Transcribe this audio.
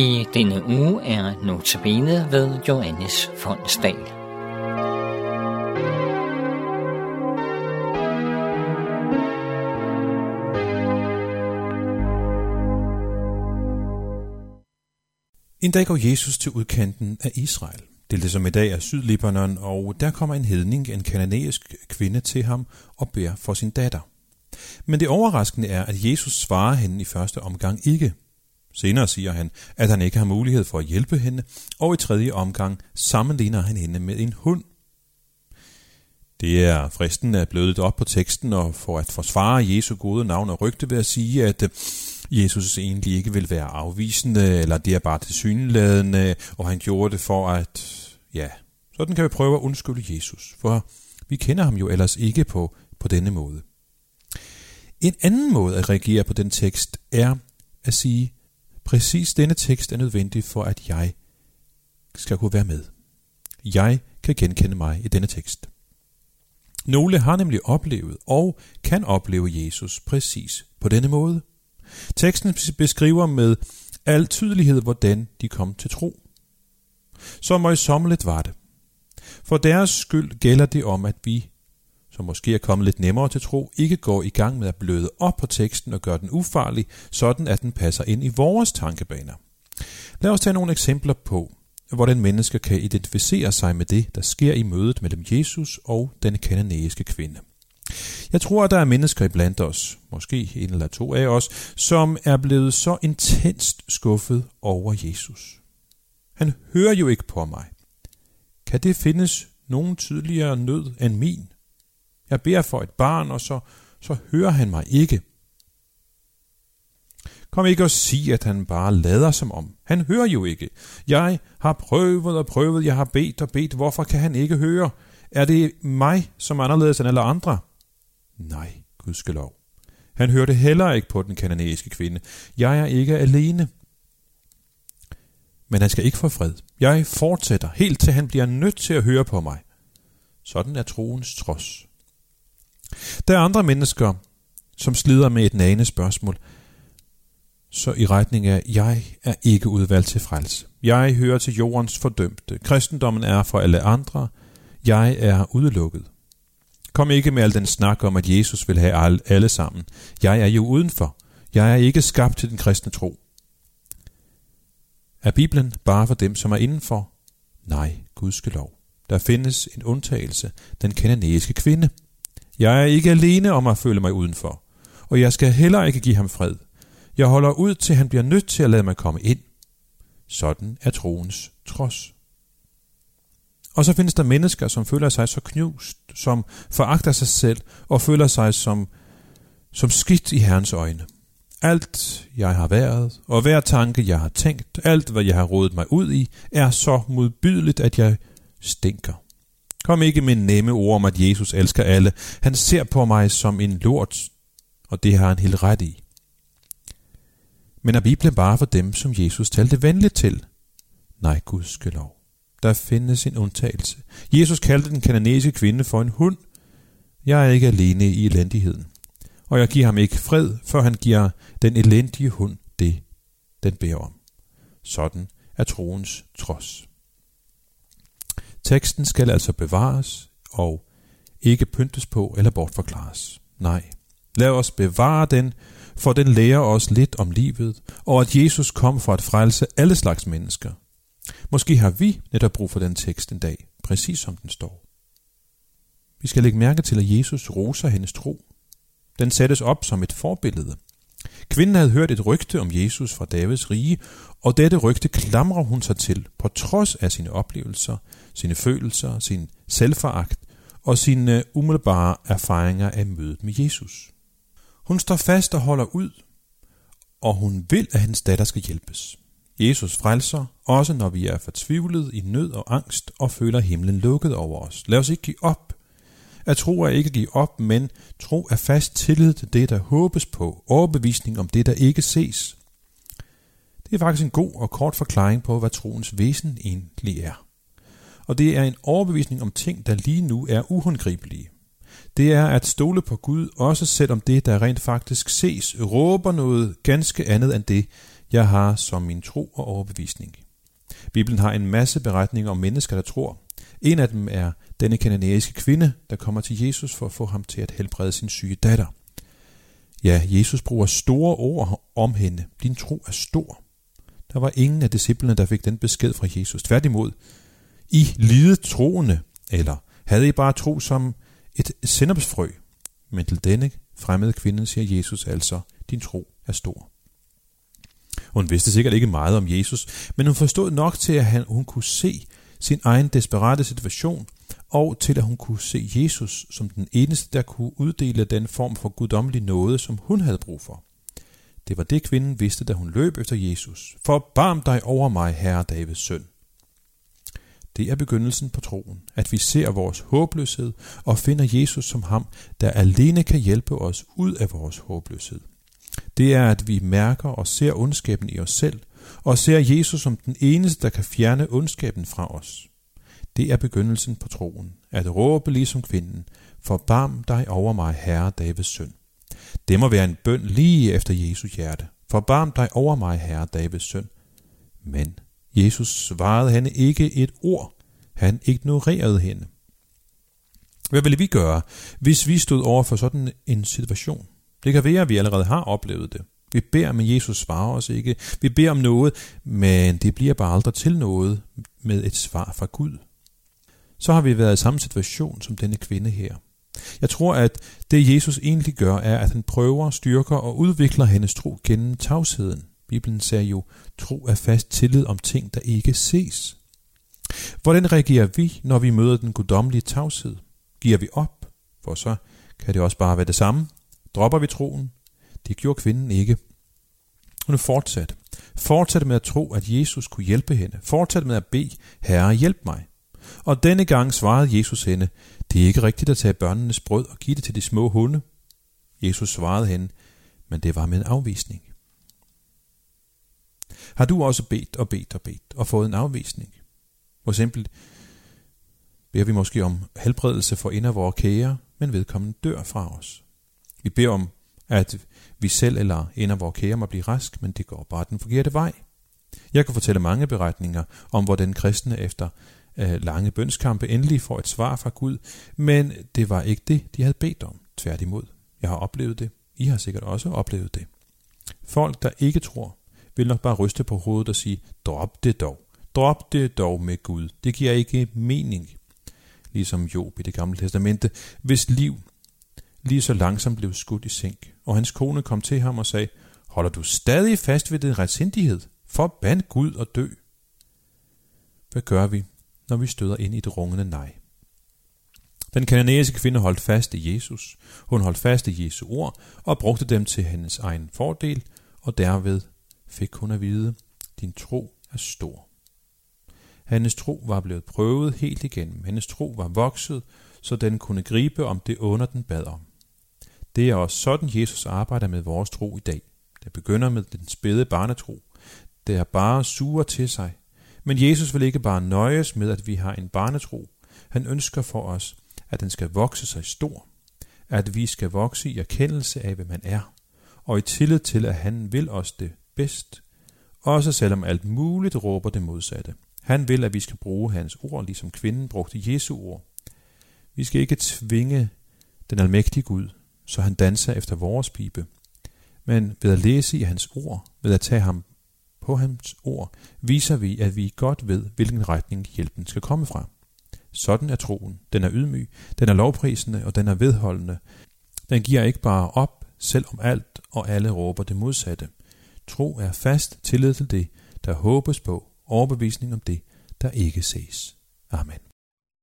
I denne uge er notabene ved Johannes Fondsdal. En dag går Jesus til udkanten af Israel. Det er som i dag er Sydlibanon, og der kommer en hedning, en kananæisk kvinde til ham og beder for sin datter. Men det overraskende er, at Jesus svarer hende i første omgang ikke. Senere siger han, at han ikke har mulighed for at hjælpe hende, og i tredje omgang sammenligner han hende med en hund. Det er fristen at bløde op på teksten og for at forsvare Jesu gode navn og rygte ved at sige, at øh, Jesus egentlig ikke vil være afvisende, eller det er bare tilsyneladende, og han gjorde det for at, ja, sådan kan vi prøve at undskylde Jesus, for vi kender ham jo ellers ikke på, på denne måde. En anden måde at reagere på den tekst er at sige, præcis denne tekst er nødvendig for, at jeg skal kunne være med. Jeg kan genkende mig i denne tekst. Nogle har nemlig oplevet og kan opleve Jesus præcis på denne måde. Teksten beskriver med al tydelighed, hvordan de kom til tro. Så møjsommeligt var det. For deres skyld gælder det om, at vi som måske er kommet lidt nemmere til tro, ikke går i gang med at bløde op på teksten og gøre den ufarlig, sådan at den passer ind i vores tankebaner. Lad os tage nogle eksempler på, hvordan mennesker kan identificere sig med det, der sker i mødet mellem Jesus og den kananæiske kvinde. Jeg tror, at der er mennesker iblandt os, måske en eller to af os, som er blevet så intenst skuffet over Jesus. Han hører jo ikke på mig. Kan det findes nogen tydeligere nød end min? Jeg beder for et barn, og så, så hører han mig ikke. Kom ikke og sig, at han bare lader som om. Han hører jo ikke. Jeg har prøvet og prøvet, jeg har bedt og bedt. Hvorfor kan han ikke høre? Er det mig, som er anderledes end alle andre? Nej, gudskelov. Han hørte heller ikke på den kananæiske kvinde. Jeg er ikke alene. Men han skal ikke få fred. Jeg fortsætter, helt til han bliver nødt til at høre på mig. Sådan er troens trods. Der er andre mennesker, som slider med et nagende spørgsmål, så i retning af, jeg er ikke udvalgt til frelse. Jeg hører til jordens fordømte. Kristendommen er for alle andre. Jeg er udelukket. Kom ikke med al den snak om, at Jesus vil have alle sammen. Jeg er jo udenfor. Jeg er ikke skabt til den kristne tro. Er Bibelen bare for dem, som er indenfor? Nej, lov. Der findes en undtagelse, den kananæiske kvinde. Jeg er ikke alene om at føle mig udenfor, og jeg skal heller ikke give ham fred. Jeg holder ud til han bliver nødt til at lade mig komme ind. Sådan er troens trods. Og så findes der mennesker, som føler sig så knust, som foragter sig selv og føler sig som, som skidt i Herrens øjne. Alt, jeg har været, og hver tanke, jeg har tænkt, alt, hvad jeg har rådet mig ud i, er så modbydeligt, at jeg stinker. Kom ikke med nemme ord om, at Jesus elsker alle. Han ser på mig som en lort, og det har han helt ret i. Men er Bibelen bare for dem, som Jesus talte venligt til? Nej, Guds lov. Der findes en undtagelse. Jesus kaldte den kananæiske kvinde for en hund. Jeg er ikke alene i elendigheden. Og jeg giver ham ikke fred, før han giver den elendige hund det, den beder om. Sådan er troens trods. Teksten skal altså bevares og ikke pyntes på eller bortforklares. Nej, lad os bevare den, for den lærer os lidt om livet, og at Jesus kom for at frelse alle slags mennesker. Måske har vi netop brug for den tekst en dag, præcis som den står. Vi skal lægge mærke til, at Jesus roser hendes tro. Den sættes op som et forbillede. Kvinden havde hørt et rygte om Jesus fra Davids rige, og dette rygte klamrer hun sig til på trods af sine oplevelser, sine følelser, sin selvforagt og sine øh, umiddelbare erfaringer af mødet med Jesus. Hun står fast og holder ud, og hun vil, at hendes datter skal hjælpes. Jesus frelser, også når vi er fortvivlet i nød og angst og føler himlen lukket over os. Lad os ikke give op. At tro er ikke at give op, men tro er fast tillid til det, der håbes på, overbevisning om det, der ikke ses. Det er faktisk en god og kort forklaring på, hvad troens væsen egentlig er. Og det er en overbevisning om ting, der lige nu er uhåndgribelige. Det er at stole på Gud, også selvom det, der rent faktisk ses, råber noget ganske andet end det, jeg har som min tro og overbevisning. Bibelen har en masse beretninger om mennesker, der tror. En af dem er denne kananæiske kvinde, der kommer til Jesus for at få ham til at helbrede sin syge datter. Ja, Jesus bruger store ord om hende. Din tro er stor. Der var ingen af disciplene, der fik den besked fra Jesus. Tværtimod, I lide troende, eller havde I bare tro som et sennepsfrø? Men til denne fremmede kvinde siger Jesus altså, din tro er stor. Hun vidste sikkert ikke meget om Jesus, men hun forstod nok til, at han, hun kunne se sin egen desperate situation, og til at hun kunne se Jesus som den eneste, der kunne uddele den form for guddommelig nåde, som hun havde brug for. Det var det, kvinden vidste, da hun løb efter Jesus. Forbarm dig over mig, herre Davids søn. Det er begyndelsen på troen, at vi ser vores håbløshed og finder Jesus som ham, der alene kan hjælpe os ud af vores håbløshed. Det er, at vi mærker og ser ondskaben i os selv, og ser Jesus som den eneste, der kan fjerne ondskaben fra os. Det er begyndelsen på troen, at råbe ligesom kvinden, forbarm dig over mig, Herre Davids søn. Det må være en bøn lige efter Jesus hjerte. Forbarm dig over mig, Herre Davids søn. Men Jesus svarede hende ikke et ord. Han ignorerede hende. Hvad ville vi gøre, hvis vi stod over for sådan en situation? Det kan være, at vi allerede har oplevet det. Vi beder, men Jesus svarer os ikke. Vi beder om noget, men det bliver bare aldrig til noget med et svar fra Gud. Så har vi været i samme situation som denne kvinde her. Jeg tror, at det Jesus egentlig gør, er, at han prøver, styrker og udvikler hendes tro gennem tavsheden. Bibelen siger jo, tro er fast tillid om ting, der ikke ses. Hvordan reagerer vi, når vi møder den guddommelige tavshed? Giver vi op? For så kan det også bare være det samme. Dropper vi troen? Det gjorde kvinden ikke. Hun fortsatte. Fortsatte med at tro, at Jesus kunne hjælpe hende. Fortsatte med at bede, Herre, hjælp mig. Og denne gang svarede Jesus hende, det er ikke rigtigt at tage børnenes brød og give det til de små hunde. Jesus svarede hende, men det var med en afvisning. Har du også bedt og bedt og bedt og fået en afvisning? For eksempel beder vi måske om helbredelse for en af vores kære, men vedkommende dør fra os. Vi beder om, at vi selv eller en af vores kære må blive rask, men det går bare den forkerte vej. Jeg kan fortælle mange beretninger om, hvordan kristne efter øh, lange bønskampe endelig får et svar fra Gud, men det var ikke det, de havde bedt om. Tværtimod. Jeg har oplevet det. I har sikkert også oplevet det. Folk, der ikke tror, vil nok bare ryste på hovedet og sige, drop det dog. Drop det dog med Gud. Det giver ikke mening. Ligesom Job i det gamle testamente, hvis liv lige så langsomt blev skudt i sænk, og hans kone kom til ham og sagde, holder du stadig fast ved din retsindighed? Forband Gud og dø. Hvad gør vi, når vi støder ind i et rungende nej? Den kananæiske kvinde holdt fast i Jesus. Hun holdt fast i Jesu ord og brugte dem til hendes egen fordel, og derved fik hun at vide, din tro er stor. Hendes tro var blevet prøvet helt igennem. Hendes tro var vokset, så den kunne gribe om det under den bad om. Det er også sådan, Jesus arbejder med vores tro i dag. Det begynder med den spæde barnetro. der bare suger til sig. Men Jesus vil ikke bare nøjes med, at vi har en barnetro. Han ønsker for os, at den skal vokse sig stor. At vi skal vokse i erkendelse af, hvem han er. Og i tillid til, at han vil os det bedst. Også selvom alt muligt råber det modsatte. Han vil, at vi skal bruge hans ord, ligesom kvinden brugte Jesu ord. Vi skal ikke tvinge den almægtige Gud, så han danser efter vores pibe. Men ved at læse i hans ord, ved at tage ham på hans ord, viser vi, at vi godt ved, hvilken retning hjælpen skal komme fra. Sådan er troen. Den er ydmyg, den er lovprisende og den er vedholdende. Den giver ikke bare op, selvom alt og alle råber det modsatte. Tro er fast tillid til det, der håbes på, overbevisning om det, der ikke ses. Amen.